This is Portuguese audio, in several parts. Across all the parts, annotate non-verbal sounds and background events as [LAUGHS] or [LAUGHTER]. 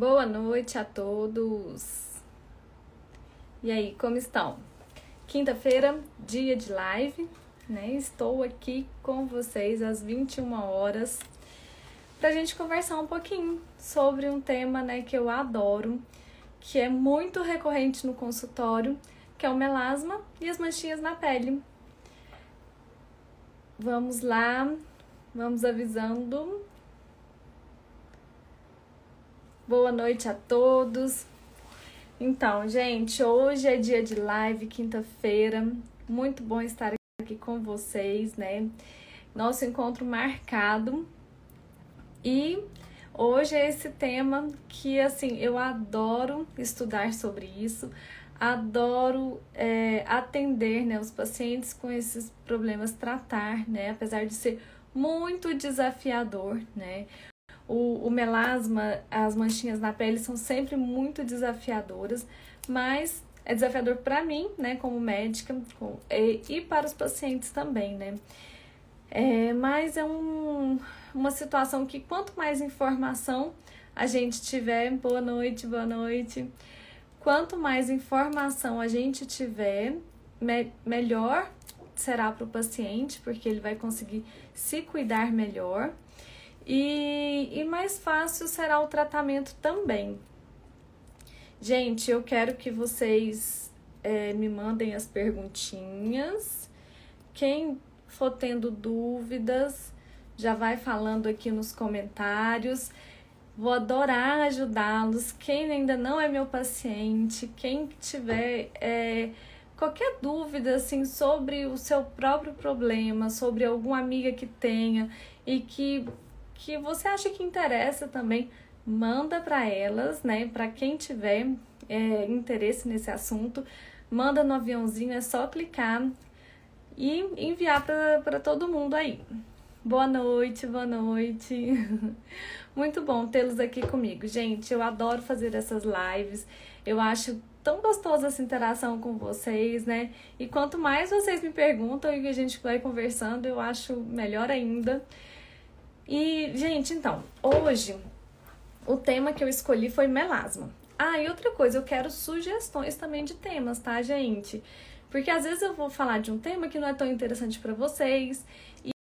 Boa noite a todos. E aí, como estão? Quinta-feira, dia de live, né? Estou aqui com vocês às 21 horas para a gente conversar um pouquinho sobre um tema, né, que eu adoro, que é muito recorrente no consultório, que é o melasma e as manchinhas na pele. Vamos lá, vamos avisando. Boa noite a todos. Então, gente, hoje é dia de live, quinta-feira. Muito bom estar aqui com vocês, né? Nosso encontro marcado. E hoje é esse tema que, assim, eu adoro estudar sobre isso adoro é, atender né, os pacientes com esses problemas, tratar, né, apesar de ser muito desafiador, né. O, o melasma, as manchinhas na pele são sempre muito desafiadoras, mas é desafiador para mim, né, como médica, e, e, para os pacientes também, né. É, mas é um, uma situação que quanto mais informação a gente tiver, boa noite, boa noite, Quanto mais informação a gente tiver, me melhor será para o paciente, porque ele vai conseguir se cuidar melhor e, e mais fácil será o tratamento também. Gente, eu quero que vocês é, me mandem as perguntinhas. Quem for tendo dúvidas, já vai falando aqui nos comentários. Vou adorar ajudá-los. Quem ainda não é meu paciente, quem tiver é, qualquer dúvida assim sobre o seu próprio problema, sobre alguma amiga que tenha e que, que você acha que interessa também, manda para elas, né? Para quem tiver é, interesse nesse assunto, manda no aviãozinho, é só clicar e enviar para todo mundo aí. Boa noite, boa noite. [LAUGHS] Muito bom tê-los aqui comigo. Gente, eu adoro fazer essas lives. Eu acho tão gostosa essa interação com vocês, né? E quanto mais vocês me perguntam e a gente vai conversando, eu acho melhor ainda. E, gente, então, hoje o tema que eu escolhi foi melasma. Ah, e outra coisa, eu quero sugestões também de temas, tá, gente? Porque às vezes eu vou falar de um tema que não é tão interessante para vocês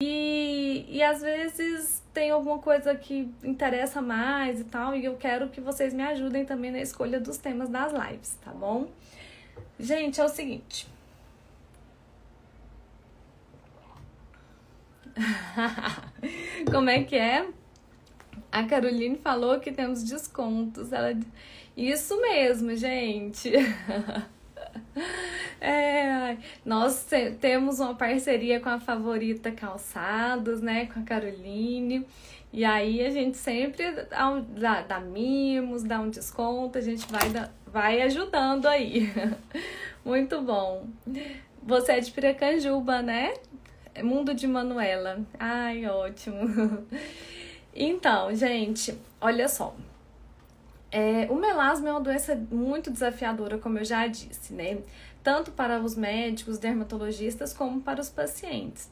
e às vezes tem alguma coisa que interessa mais e tal, e eu quero que vocês me ajudem também na escolha dos temas das lives, tá bom? Gente, é o seguinte. [LAUGHS] Como é que é? A Caroline falou que temos descontos. Ela... Isso mesmo, gente. [LAUGHS] É, nós temos uma parceria com a Favorita Calçados, né? Com a Caroline. E aí a gente sempre dá, dá, dá mimos, dá um desconto, a gente vai, vai ajudando aí. [LAUGHS] Muito bom. Você é de Piracanjuba, né? Mundo de Manuela. Ai, ótimo. [LAUGHS] Então, gente, olha só. É, o melasma é uma doença muito desafiadora, como eu já disse, né? Tanto para os médicos, dermatologistas, como para os pacientes.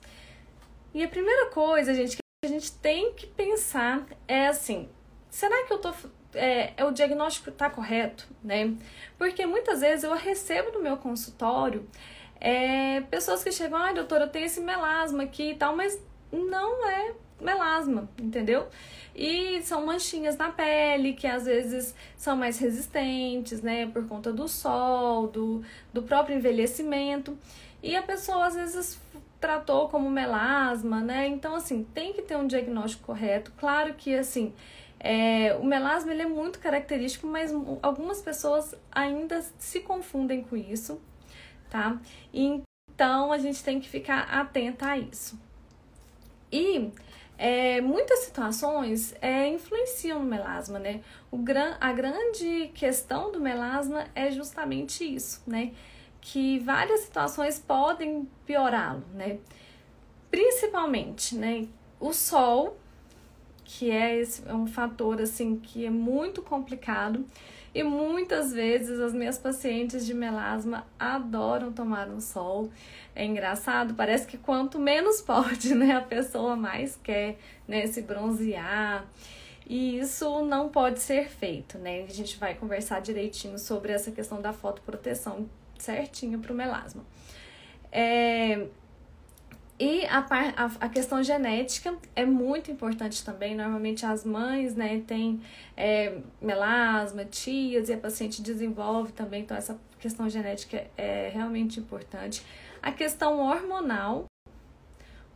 E a primeira coisa, gente, que a gente tem que pensar é assim: será que eu tô. É, é o diagnóstico está correto, né? Porque muitas vezes eu recebo no meu consultório é, pessoas que chegam, ah, doutora, eu tenho esse melasma aqui e tal, mas não é melasma, entendeu? E são manchinhas na pele que às vezes são mais resistentes, né, por conta do sol, do, do próprio envelhecimento. E a pessoa às vezes tratou como melasma, né? Então, assim, tem que ter um diagnóstico correto. Claro que, assim, é, o melasma ele é muito característico, mas algumas pessoas ainda se confundem com isso, tá? Então, a gente tem que ficar atenta a isso. E é, muitas situações é, influenciam no melasma, né? O gran, a grande questão do melasma é justamente isso, né? Que várias situações podem piorá-lo, né? Principalmente, né? O sol, que é, esse, é um fator, assim, que é muito complicado. E muitas vezes as minhas pacientes de melasma adoram tomar um sol. É engraçado, parece que quanto menos [LAUGHS] pode, né, a pessoa mais quer, né, se bronzear. E isso não pode ser feito, né? A gente vai conversar direitinho sobre essa questão da fotoproteção certinho para o melasma. É, e a, a, a, questão genética é muito importante também. Normalmente as mães, né, têm é, melasma, tias, e a paciente desenvolve também, então essa questão genética é realmente importante. A questão hormonal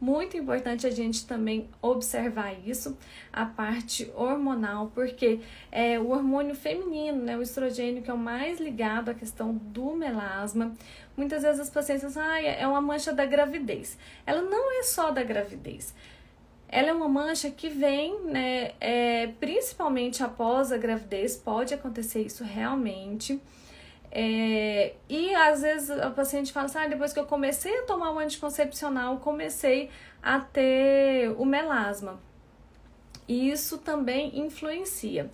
muito importante a gente também observar isso, a parte hormonal, porque é o hormônio feminino, né, o estrogênio, que é o mais ligado à questão do melasma. Muitas vezes as pacientes dizem, ah, é uma mancha da gravidez. Ela não é só da gravidez. Ela é uma mancha que vem, né, é, principalmente após a gravidez, pode acontecer isso realmente. É, e às vezes a paciente fala assim: ah, depois que eu comecei a tomar o anticoncepcional, comecei a ter o melasma. E isso também influencia.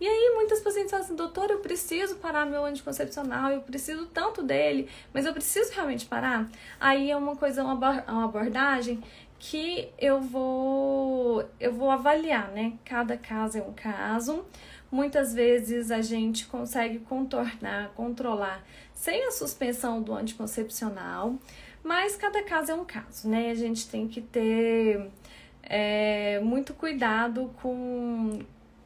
E aí muitas pacientes falam assim, doutor, eu preciso parar meu anticoncepcional, eu preciso tanto dele, mas eu preciso realmente parar? Aí é uma coisa, uma abordagem que eu vou eu vou avaliar, né? Cada caso é um caso. Muitas vezes a gente consegue contornar, controlar sem a suspensão do anticoncepcional, mas cada caso é um caso, né? A gente tem que ter é, muito cuidado com,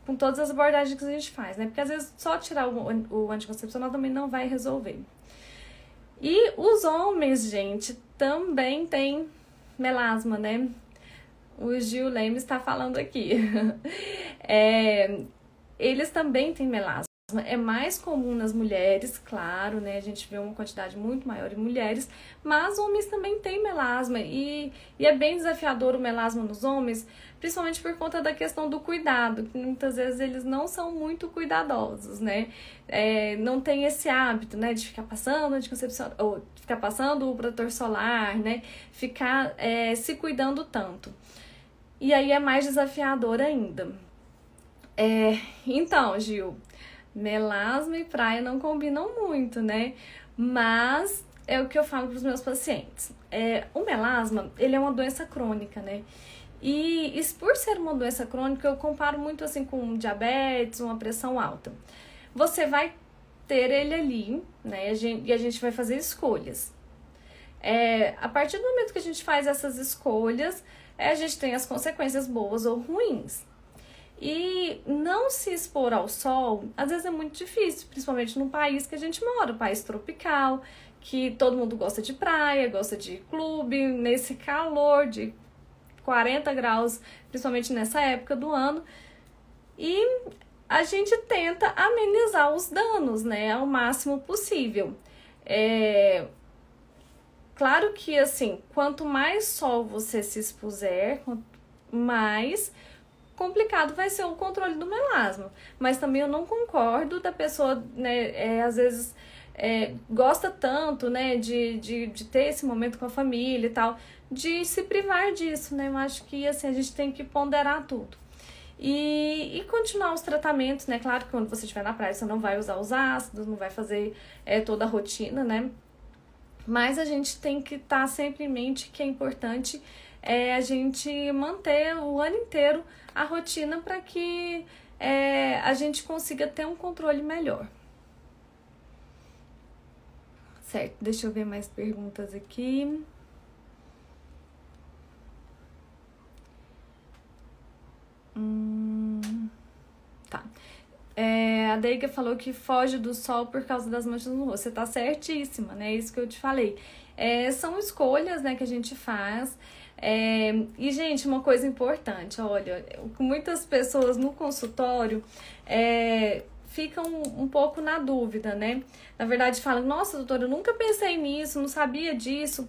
com todas as abordagens que a gente faz, né? Porque às vezes só tirar o, o anticoncepcional também não vai resolver. E os homens, gente, também têm melasma, né? O Gil Leme está falando aqui. [LAUGHS] é, eles também têm melasma. É mais comum nas mulheres, claro, né? A gente vê uma quantidade muito maior em mulheres, mas homens também têm melasma e, e é bem desafiador o melasma nos homens, principalmente por conta da questão do cuidado, que muitas vezes eles não são muito cuidadosos, né? É, não tem esse hábito, né, de ficar passando concepção, ou ficar passando o protetor solar, né? Ficar é, se cuidando tanto. E aí é mais desafiador ainda. É, então, Gil, melasma e praia não combinam muito, né? Mas é o que eu falo para os meus pacientes. É, o melasma, ele é uma doença crônica, né? E, por ser uma doença crônica, eu comparo muito assim com diabetes, uma pressão alta. Você vai ter ele ali, né? E a gente, e a gente vai fazer escolhas. É, a partir do momento que a gente faz essas escolhas, é, a gente tem as consequências boas ou ruins. E não se expor ao sol, às vezes é muito difícil, principalmente no país que a gente mora, um país tropical, que todo mundo gosta de praia, gosta de clube, nesse calor de 40 graus, principalmente nessa época do ano. E a gente tenta amenizar os danos, né, ao máximo possível. É... Claro que, assim, quanto mais sol você se expuser, mais complicado vai ser o controle do melasma. Mas também eu não concordo da pessoa, né, é, às vezes é, gosta tanto, né, de, de, de ter esse momento com a família e tal, de se privar disso, né? Eu acho que, assim, a gente tem que ponderar tudo. E, e continuar os tratamentos, né? Claro que quando você estiver na praia, você não vai usar os ácidos, não vai fazer é, toda a rotina, né? Mas a gente tem que estar tá sempre em mente que é importante é, a gente manter o ano inteiro a rotina para que é, a gente consiga ter um controle melhor. Certo, deixa eu ver mais perguntas aqui. Hum, tá. É, a Deiga falou que foge do sol por causa das manchas no rosto. Você tá certíssima, né? É isso que eu te falei. É, são escolhas né, que a gente faz. É, e, gente, uma coisa importante, olha, muitas pessoas no consultório é, ficam um pouco na dúvida, né? Na verdade, falam, nossa, doutora, eu nunca pensei nisso, não sabia disso.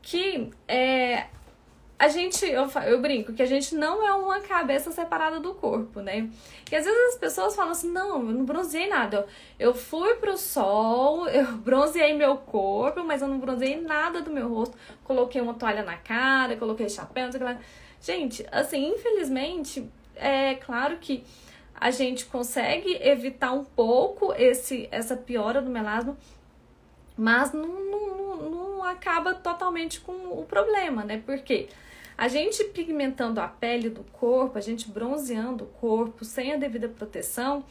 Que é, a gente, eu, eu brinco, que a gente não é uma cabeça separada do corpo, né? E às vezes as pessoas falam assim, não, eu não bronzeei nada. Eu fui pro sol, [LAUGHS] eu bronzeei meu corpo, mas eu não bronzeei nada do meu rosto. Coloquei uma toalha na cara, coloquei chapéu, não sei o que lá. Gente, assim, infelizmente, é claro que a gente consegue evitar um pouco esse, essa piora do melasma, mas não, não, não acaba totalmente com o problema, né? Porque quê? A gente pigmentando a pele do corpo, a gente bronzeando o corpo sem a devida proteção,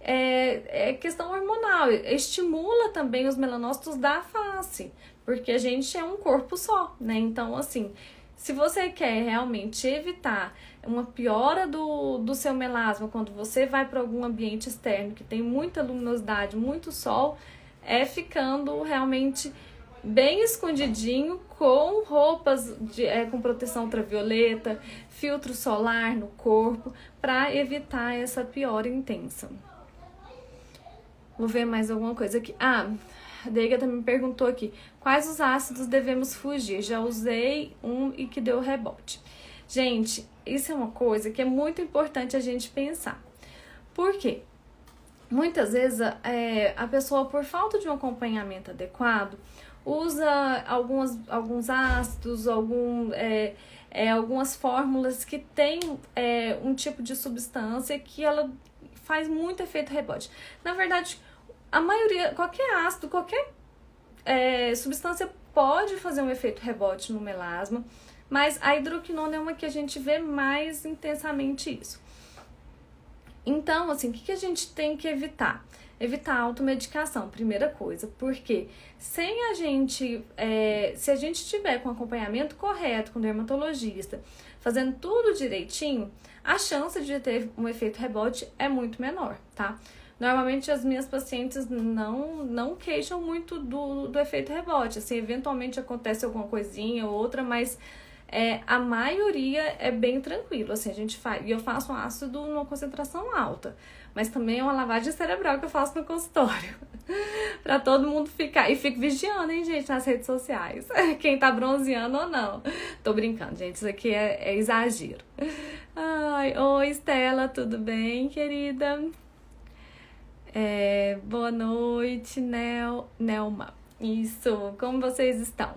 é, é questão hormonal. Estimula também os melanócitos da face, porque a gente é um corpo só, né? Então, assim, se você quer realmente evitar uma piora do, do seu melasma quando você vai para algum ambiente externo que tem muita luminosidade, muito sol, é ficando realmente bem escondidinho com roupas de, é, com proteção ultravioleta, filtro solar no corpo para evitar essa piora intensa. Vou ver mais alguma coisa aqui. Ah, a Deiga também perguntou aqui: quais os ácidos devemos fugir? Já usei um e que deu rebote. Gente, isso é uma coisa que é muito importante a gente pensar. Por quê? Muitas vezes é, a pessoa, por falta de um acompanhamento adequado, usa algumas, alguns ácidos, algum, é, é, algumas fórmulas que tem é, um tipo de substância que ela faz muito efeito rebote. Na verdade, a maioria, qualquer ácido, qualquer é, substância pode fazer um efeito rebote no melasma, mas a hidroquinona é uma que a gente vê mais intensamente isso. Então, assim, o que, que a gente tem que evitar? Evitar a automedicação, primeira coisa, porque sem a gente, é, se a gente tiver com acompanhamento correto com dermatologista, fazendo tudo direitinho, a chance de ter um efeito rebote é muito menor, tá? Normalmente as minhas pacientes não, não queixam muito do, do efeito rebote. Assim, eventualmente acontece alguma coisinha ou outra, mas é, a maioria é bem tranquilo. Assim, a gente faz. E eu faço ácido numa concentração alta. Mas também é uma lavagem cerebral que eu faço no consultório. [LAUGHS] pra todo mundo ficar. E fico vigiando, hein, gente, nas redes sociais. [LAUGHS] Quem tá bronzeando ou não. Tô brincando, gente. Isso aqui é, é exagero. Ai, oi, Estela, tudo bem, querida? É, boa noite, Nel, Nelma. Isso, como vocês estão?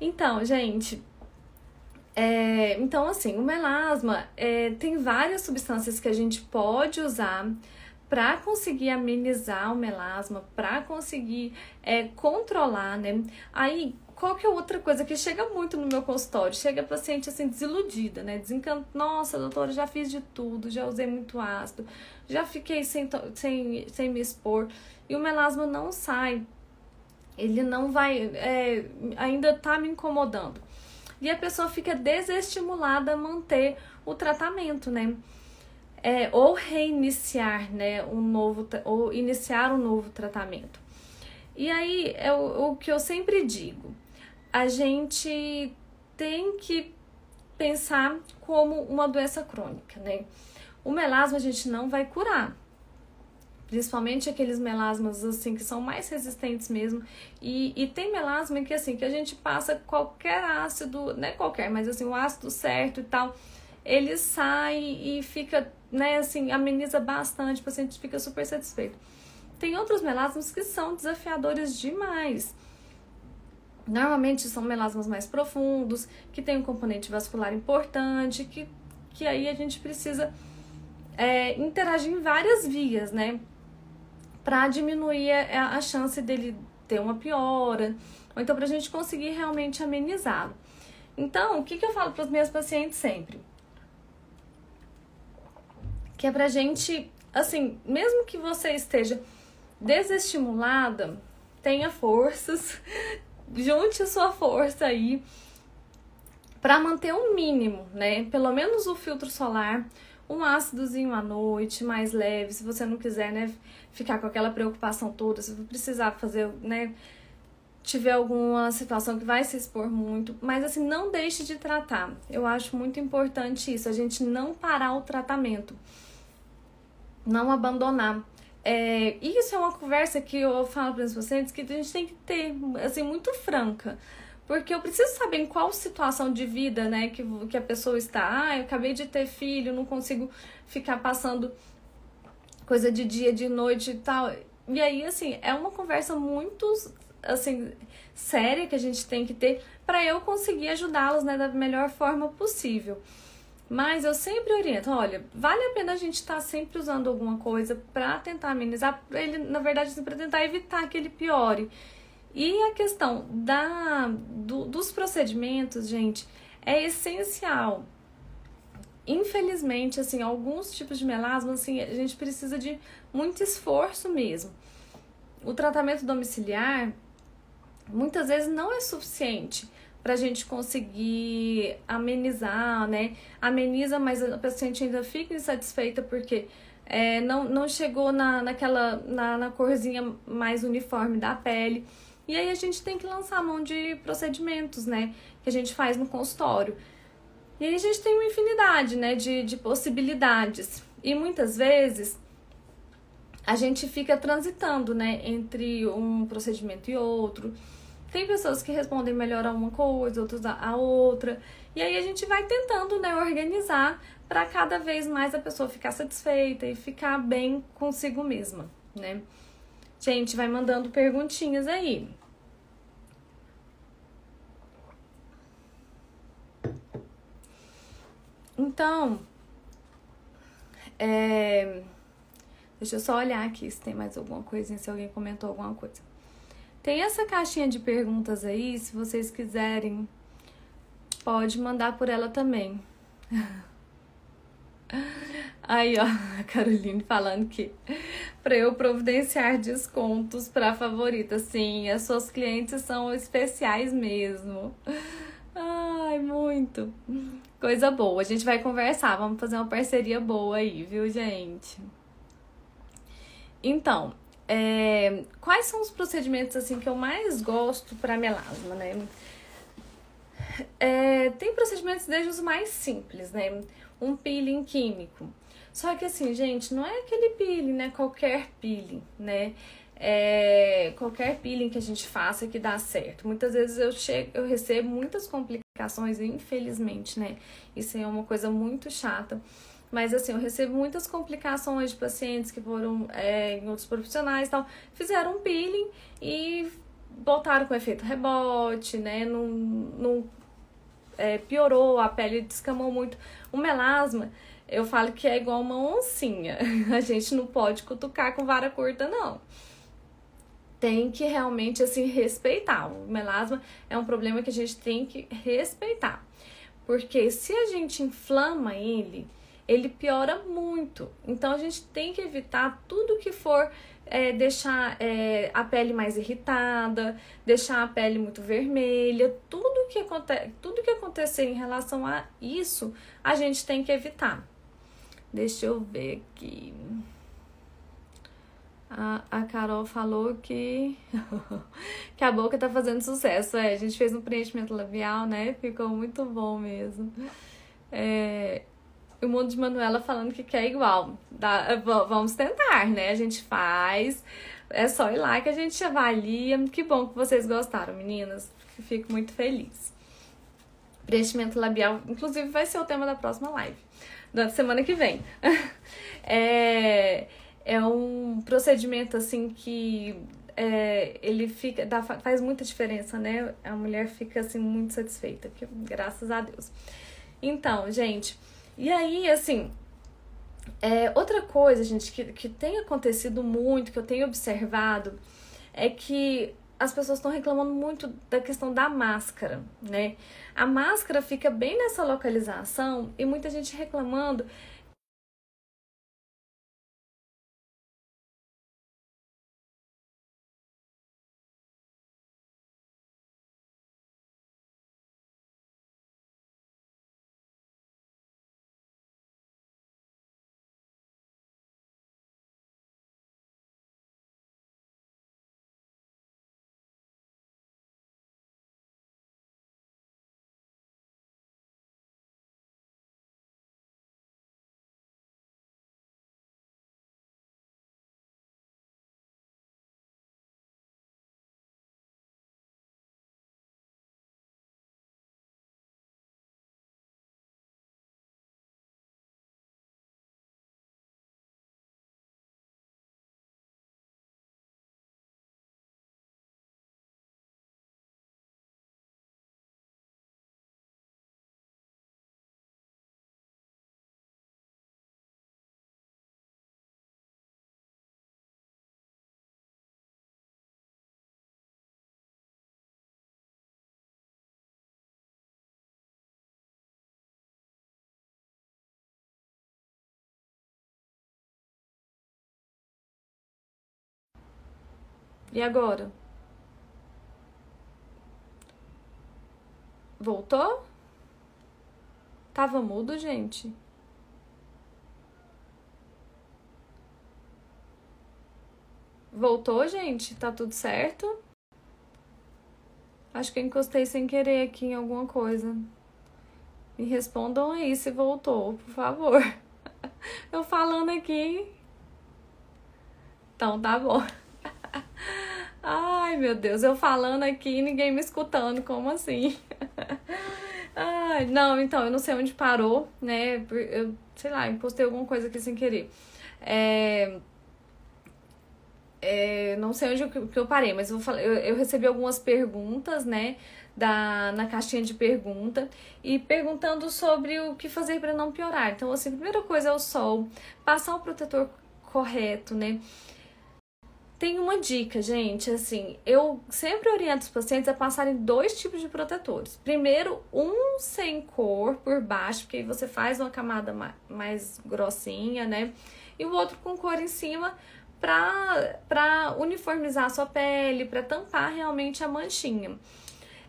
Então, gente, é, então assim, o melasma é, tem várias substâncias que a gente pode usar para conseguir amenizar o melasma, para conseguir é, controlar, né? Aí, qual que é outra coisa que chega muito no meu consultório? Chega a paciente assim, desiludida, né? Desencantada. Nossa, doutora, já fiz de tudo, já usei muito ácido, já fiquei sem, sem, sem me expor. E o melasma não sai. Ele não vai. É, ainda tá me incomodando. E a pessoa fica desestimulada a manter o tratamento, né? É, ou reiniciar, né, um novo, ou iniciar um novo tratamento. E aí é o, o que eu sempre digo, a gente tem que pensar como uma doença crônica, né? O melasma a gente não vai curar, principalmente aqueles melasmas assim que são mais resistentes mesmo. E, e tem melasma que assim que a gente passa qualquer ácido, não é qualquer, mas assim o ácido certo e tal, ele sai e fica, né, assim, ameniza bastante, o paciente fica super satisfeito. Tem outros melasmas que são desafiadores demais. Normalmente são melasmas mais profundos, que tem um componente vascular importante, que, que aí a gente precisa é, interagir em várias vias, né? Para diminuir a, a chance dele ter uma piora, ou então para a gente conseguir realmente amenizá-lo. Então, o que, que eu falo para os meus pacientes sempre? Que é para gente, assim, mesmo que você esteja desestimulada, tenha forças, [LAUGHS] junte a sua força aí para manter um mínimo, né? Pelo menos o filtro solar, um ácidozinho à noite, mais leve, se você não quiser, né, ficar com aquela preocupação toda, se você precisar fazer, né, tiver alguma situação que vai se expor muito, mas assim, não deixe de tratar. Eu acho muito importante isso, a gente não parar o tratamento, não abandonar. É, isso é uma conversa que eu falo para os pacientes que a gente tem que ter, assim, muito franca. Porque eu preciso saber em qual situação de vida, né, que, que a pessoa está. Ah, eu acabei de ter filho, não consigo ficar passando coisa de dia, de noite e tal. E aí, assim, é uma conversa muito, assim, séria que a gente tem que ter para eu conseguir ajudá-los, né, da melhor forma possível. Mas eu sempre oriento, olha, vale a pena a gente estar tá sempre usando alguma coisa para tentar amenizar, ele, na verdade, assim, para tentar evitar que ele piore. E a questão da, do, dos procedimentos, gente, é essencial. Infelizmente, assim, alguns tipos de melasma, assim, a gente precisa de muito esforço mesmo. O tratamento domiciliar muitas vezes não é suficiente para a gente conseguir amenizar, né? Ameniza, mas a paciente ainda fica insatisfeita porque é, não, não chegou na, naquela na, na corzinha mais uniforme da pele. E aí a gente tem que lançar mão de procedimentos, né? Que a gente faz no consultório. E aí a gente tem uma infinidade, né, de, de possibilidades. E muitas vezes a gente fica transitando, né, entre um procedimento e outro. Tem pessoas que respondem melhor a uma coisa, outras a outra. E aí a gente vai tentando, né, organizar para cada vez mais a pessoa ficar satisfeita e ficar bem consigo mesma, né? Gente, vai mandando perguntinhas aí. Então, é... deixa eu só olhar aqui se tem mais alguma coisinha, se alguém comentou alguma coisa. Tem essa caixinha de perguntas aí, se vocês quiserem, pode mandar por ela também. [LAUGHS] Aí, ó, a Caroline falando que para eu providenciar descontos para favorita. Sim, as suas clientes são especiais mesmo. Ai, muito. Coisa boa. A gente vai conversar, vamos fazer uma parceria boa aí, viu, gente? Então, é, quais são os procedimentos assim que eu mais gosto para melasma, né? É, tem procedimentos desde os mais simples, né? Um peeling químico. Só que assim, gente, não é aquele peeling, né? Qualquer peeling, né? É, qualquer peeling que a gente faça que dá certo. Muitas vezes eu chego, eu recebo muitas complicações, infelizmente, né? Isso é uma coisa muito chata. Mas assim, eu recebo muitas complicações de pacientes que foram é, em outros profissionais e tal, fizeram um peeling e voltaram com efeito rebote, né? Não, não é, piorou, a pele descamou muito. O melasma, eu falo que é igual uma oncinha. [LAUGHS] A gente não pode cutucar com vara curta, não. Tem que realmente assim respeitar. O melasma é um problema que a gente tem que respeitar. Porque se a gente inflama ele, ele piora muito. Então a gente tem que evitar tudo que for é, deixar é, a pele mais irritada, deixar a pele muito vermelha, tudo que, aconte tudo que acontecer em relação a isso, a gente tem que evitar. Deixa eu ver aqui. A, a Carol falou que, [LAUGHS] que a boca tá fazendo sucesso. É, a gente fez um preenchimento labial, né? Ficou muito bom mesmo. É, o mundo de Manuela falando que quer igual. Dá, vamos tentar, né? A gente faz. É só ir lá que a gente avalia. Que bom que vocês gostaram, meninas. Fico muito feliz. Preenchimento labial, inclusive, vai ser o tema da próxima live, da semana que vem. [LAUGHS] é, é um procedimento assim que é, ele fica dá, faz muita diferença, né? A mulher fica assim muito satisfeita, que, graças a Deus. Então, gente, e aí, assim, é, outra coisa, gente, que, que tem acontecido muito, que eu tenho observado, é que as pessoas estão reclamando muito da questão da máscara, né? A máscara fica bem nessa localização e muita gente reclamando E agora? Voltou? Tava mudo, gente? Voltou, gente? Tá tudo certo? Acho que eu encostei sem querer aqui em alguma coisa. Me respondam aí se voltou, por favor. [LAUGHS] Eu falando aqui. Então tá bom. Ai, meu Deus, eu falando aqui e ninguém me escutando, como assim? [LAUGHS] Ai, não, então, eu não sei onde parou, né? Eu, sei lá, impostei alguma coisa aqui sem querer. É, é, não sei onde que eu parei, mas eu, eu, eu recebi algumas perguntas, né? Da, na caixinha de pergunta e perguntando sobre o que fazer para não piorar. Então, assim, a primeira coisa é o sol, passar o protetor correto, né? Tem uma dica, gente, assim, eu sempre oriento os pacientes a passarem dois tipos de protetores. Primeiro, um sem cor por baixo, porque aí você faz uma camada mais grossinha, né? E o outro com cor em cima, para uniformizar a sua pele, para tampar realmente a manchinha.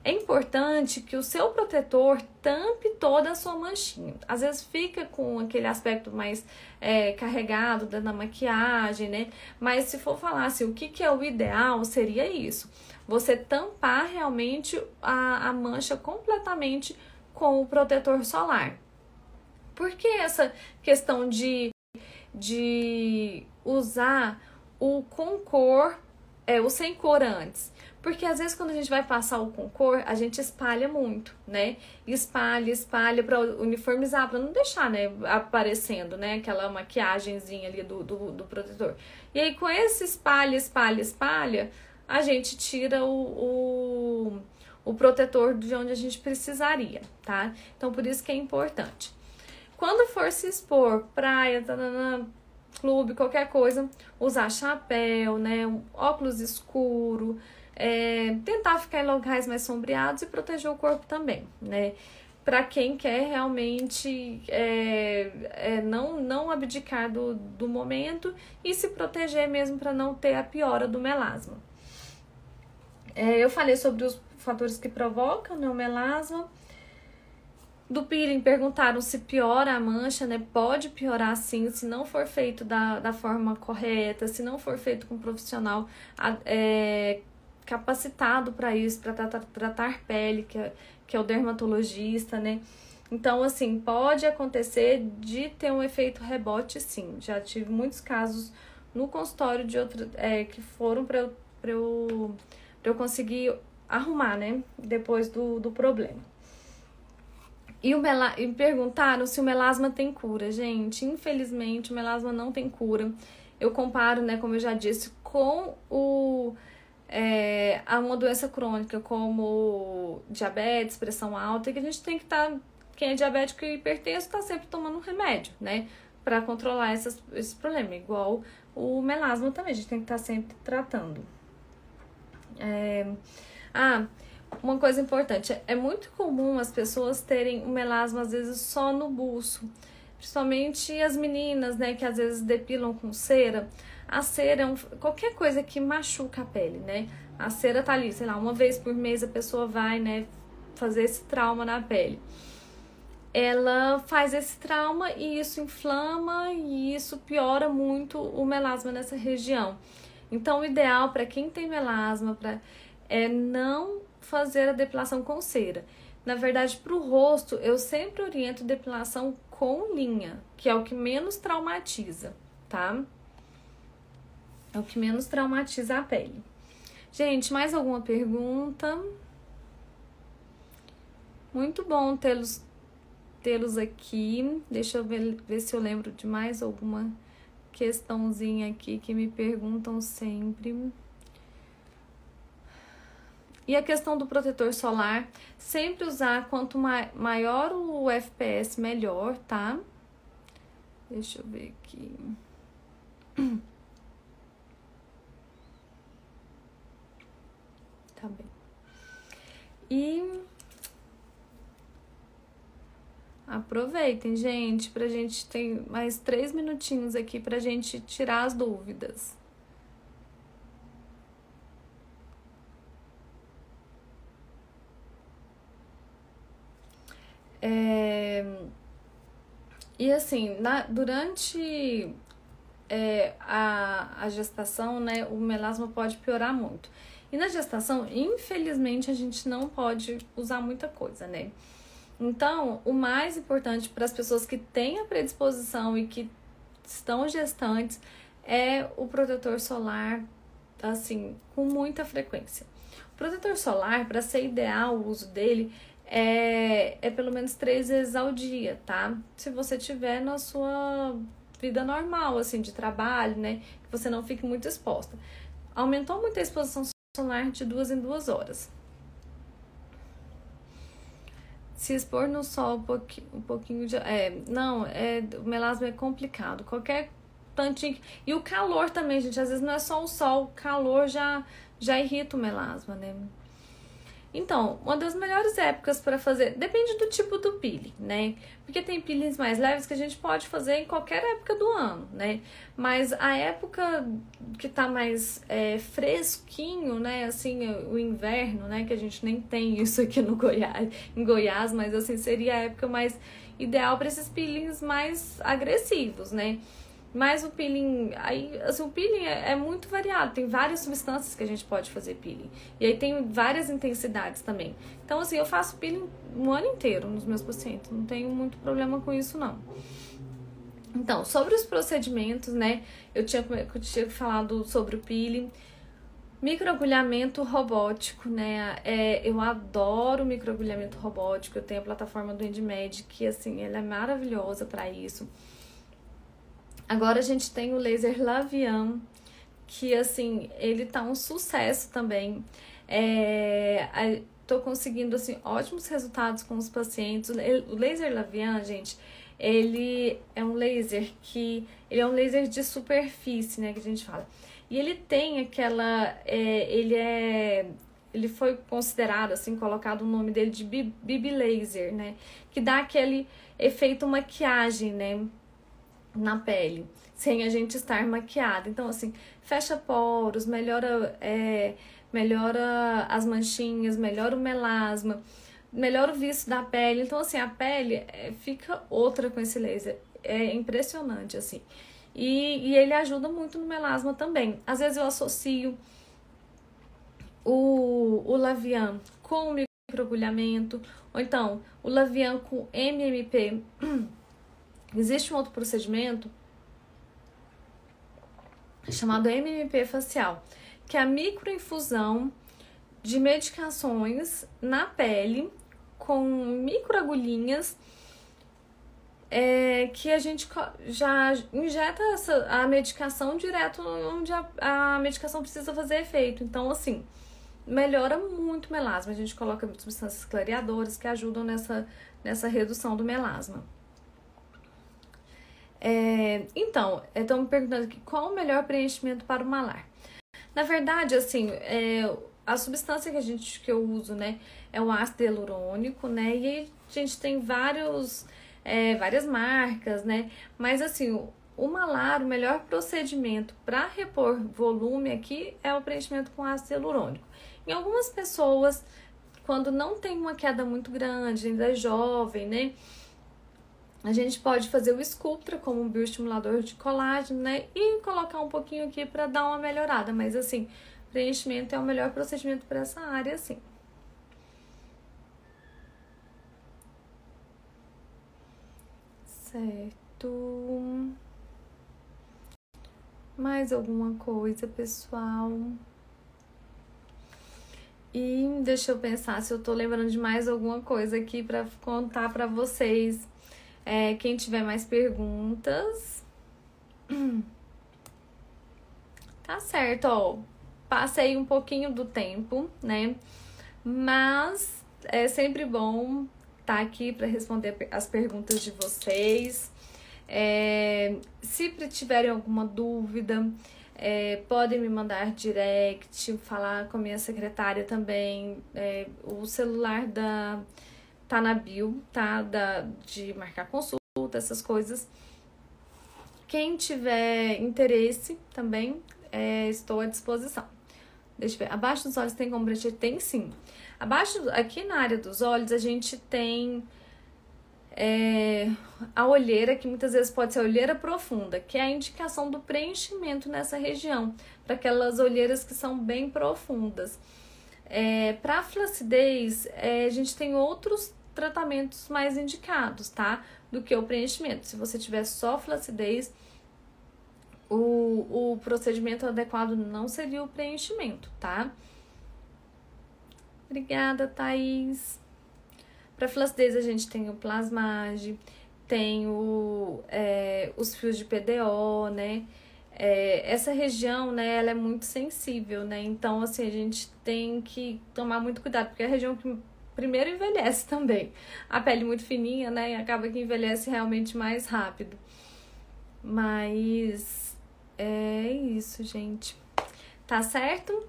É importante que o seu protetor tampe toda a sua manchinha. Às vezes fica com aquele aspecto mais é, carregado da maquiagem, né? Mas se for falar assim, o que, que é o ideal, seria isso. Você tampar realmente a, a mancha completamente com o protetor solar. Por que essa questão de, de usar o com cor, é, o sem cor antes. Porque às vezes quando a gente vai passar o com cor, a gente espalha muito, né? Espalha, espalha para uniformizar, para não deixar, né, aparecendo, né, aquela maquiagemzinha ali do, do, do, protetor. E aí com esse espalha, espalha, espalha, a gente tira o, o, o protetor de onde a gente precisaria, tá? Então por isso que é importante. Quando for se expor, praia, tanana, clube, qualquer coisa, usar chapéu, né, óculos escuro, é, tentar ficar em locais mais sombreados e proteger o corpo também, né? Para quem quer realmente é, é, não, não abdicar do, do momento e se proteger mesmo para não ter a piora do melasma. É, eu falei sobre os fatores que provocam né, o melasma. Do peeling perguntaram se piora a mancha, né? Pode piorar sim, se não for feito da, da forma correta, se não for feito com um profissional é, capacitado para isso, para tratar, tratar pele, que é, que é o dermatologista, né? Então, assim, pode acontecer de ter um efeito rebote, sim. Já tive muitos casos no consultório de outro, é, que foram para eu, eu, eu conseguir arrumar, né? Depois do, do problema. E, o mela... e perguntaram se o melasma tem cura. Gente, infelizmente o melasma não tem cura. Eu comparo, né, como eu já disse, com o é, a uma doença crônica como diabetes, pressão alta, que a gente tem que estar, tá, quem é diabético e hipertenso, está sempre tomando um remédio, né? Para controlar essas, esse problema. Igual o melasma também, a gente tem que estar tá sempre tratando. É, ah, uma coisa importante, é muito comum as pessoas terem o melasma às vezes só no buço, principalmente as meninas, né, que às vezes depilam com cera. A cera é qualquer coisa que machuca a pele, né? A cera tá ali, sei lá, uma vez por mês a pessoa vai, né, fazer esse trauma na pele. Ela faz esse trauma e isso inflama e isso piora muito o melasma nessa região. Então, o ideal para quem tem melasma pra, é não fazer a depilação com cera. Na verdade, para o rosto, eu sempre oriento depilação com linha, que é o que menos traumatiza, tá? É o que menos traumatiza a pele. Gente, mais alguma pergunta? Muito bom tê-los tê-los aqui. Deixa eu ver, ver se eu lembro de mais alguma questãozinha aqui que me perguntam sempre. E a questão do protetor solar, sempre usar quanto maior o FPS, melhor, tá? Deixa eu ver aqui. E aproveitem, gente, pra gente tem mais três minutinhos aqui pra gente tirar as dúvidas. É... E assim, na, durante é, a, a gestação, né, o melasma pode piorar muito. E na gestação, infelizmente, a gente não pode usar muita coisa, né? Então, o mais importante para as pessoas que têm a predisposição e que estão gestantes é o protetor solar, assim, com muita frequência. O protetor solar, para ser ideal o uso dele, é, é pelo menos três vezes ao dia, tá? Se você tiver na sua vida normal, assim, de trabalho, né? Que você não fique muito exposta. Aumentou muito a exposição solar de duas em duas horas. Se expor no sol um pouquinho, um pouquinho de. É, não, é, o melasma é complicado. Qualquer tantinho. E o calor também, gente. Às vezes não é só o sol, o calor já, já irrita o melasma, né? Então, uma das melhores épocas para fazer, depende do tipo do peeling, né? Porque tem peelings mais leves que a gente pode fazer em qualquer época do ano, né? Mas a época que tá mais é, fresquinho, né? Assim, o inverno, né? Que a gente nem tem [LAUGHS] isso aqui no Goiás, em Goiás, mas assim, seria a época mais ideal para esses peelings mais agressivos, né? Mas o peeling, aí, assim, o peeling é, é, muito variado, tem várias substâncias que a gente pode fazer peeling. E aí tem várias intensidades também. Então, assim, eu faço peeling um ano inteiro nos meus pacientes, não tenho muito problema com isso, não. Então, sobre os procedimentos, né, eu tinha, eu tinha falado sobre o peeling. Microagulhamento robótico, né? É, eu adoro microagulhamento robótico. Eu tenho a plataforma do EndMed, que assim, ela é maravilhosa para isso. Agora a gente tem o laser Lavian, que assim, ele tá um sucesso também. É, tô conseguindo assim ótimos resultados com os pacientes. O laser Lavian, gente, ele é um laser que ele é um laser de superfície, né, que a gente fala. E ele tem aquela é, ele é ele foi considerado assim, colocado o nome dele de BB laser, né, que dá aquele efeito maquiagem, né? Na pele, sem a gente estar maquiada. Então, assim, fecha poros, melhora, é, melhora as manchinhas, melhora o melasma, melhora o vício da pele. Então, assim, a pele é, fica outra com esse laser. É impressionante, assim. E, e ele ajuda muito no melasma também. Às vezes eu associo o, o Lavian com o microagulhamento, ou então o Lavian com MMP. [CLEARS THROAT] Existe um outro procedimento chamado MMP facial, que é a microinfusão de medicações na pele com microagulhinhas é, que a gente já injeta essa, a medicação direto onde a, a medicação precisa fazer efeito. Então, assim, melhora muito o melasma. A gente coloca substâncias clareadoras que ajudam nessa, nessa redução do melasma. É, então, estão me perguntando aqui qual o melhor preenchimento para o malar. Na verdade, assim, é, a substância que a gente que eu uso, né, é o ácido hialurônico, né? E aí a gente tem vários, é, várias marcas, né? Mas assim, o, o malar, o melhor procedimento para repor volume aqui é o preenchimento com ácido hialurônico. Em algumas pessoas, quando não tem uma queda muito grande, ainda é jovem, né? A gente pode fazer o Sculptra como um bioestimulador de colágeno, né? E colocar um pouquinho aqui para dar uma melhorada. Mas assim, preenchimento é o melhor procedimento para essa área, assim. Certo. Mais alguma coisa, pessoal? E deixa eu pensar se eu tô lembrando de mais alguma coisa aqui para contar para vocês. É, quem tiver mais perguntas. [CLEARS THROAT] Tá certo, ó. Passei um pouquinho do tempo, né? Mas é sempre bom estar tá aqui para responder as perguntas de vocês. É, se tiverem alguma dúvida, é, podem me mandar direct, falar com a minha secretária também. É, o celular da tá na bio, tá? Da, de marcar consulta, essas coisas. Quem tiver interesse também, é, estou à disposição. Deixa eu ver. Abaixo dos olhos tem como preencher? Tem sim. Abaixo, aqui na área dos olhos, a gente tem é, a olheira, que muitas vezes pode ser a olheira profunda, que é a indicação do preenchimento nessa região, para aquelas olheiras que são bem profundas. É, para flacidez, é, a gente tem outros tratamentos mais indicados, tá? Do que o preenchimento. Se você tiver só flacidez, o, o procedimento adequado não seria o preenchimento, tá? Obrigada, Thaís. Para flacidez, a gente tem o plasmage, tem o, é, os fios de PDO, né? É, essa região, né, ela é muito sensível, né? Então, assim, a gente tem que tomar muito cuidado, porque é a região que primeiro envelhece [LAUGHS] também. A pele muito fininha, né? E acaba que envelhece realmente mais rápido. Mas é isso, gente. Tá certo?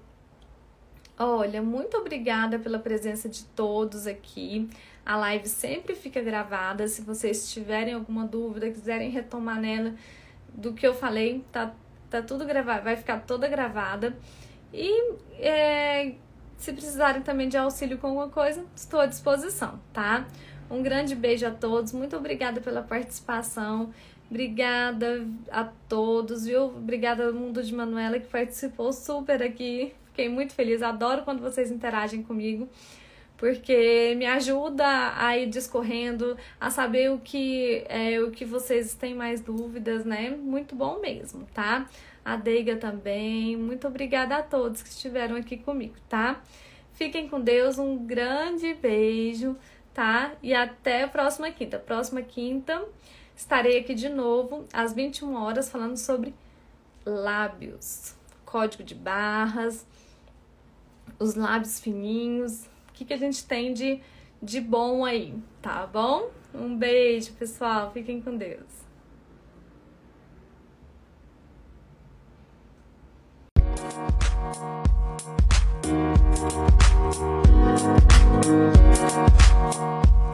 Olha, muito obrigada pela presença de todos aqui. A live sempre fica gravada. Se vocês tiverem alguma dúvida, quiserem retomar nela do que eu falei, tá, tá tudo gravado, vai ficar toda gravada. E é, se precisarem também de auxílio com alguma coisa, estou à disposição, tá? Um grande beijo a todos, muito obrigada pela participação. Obrigada a todos, viu? Obrigada ao Mundo de Manuela que participou super aqui. Fiquei muito feliz, adoro quando vocês interagem comigo porque me ajuda a ir discorrendo, a saber o que é o que vocês têm mais dúvidas, né? Muito bom mesmo, tá? A Deiga também. Muito obrigada a todos que estiveram aqui comigo, tá? Fiquem com Deus, um grande beijo, tá? E até a próxima quinta. Próxima quinta estarei aqui de novo às 21 horas falando sobre lábios, código de barras, os lábios fininhos, que, que a gente tem de, de bom aí, tá bom? Um beijo, pessoal. Fiquem com Deus. Música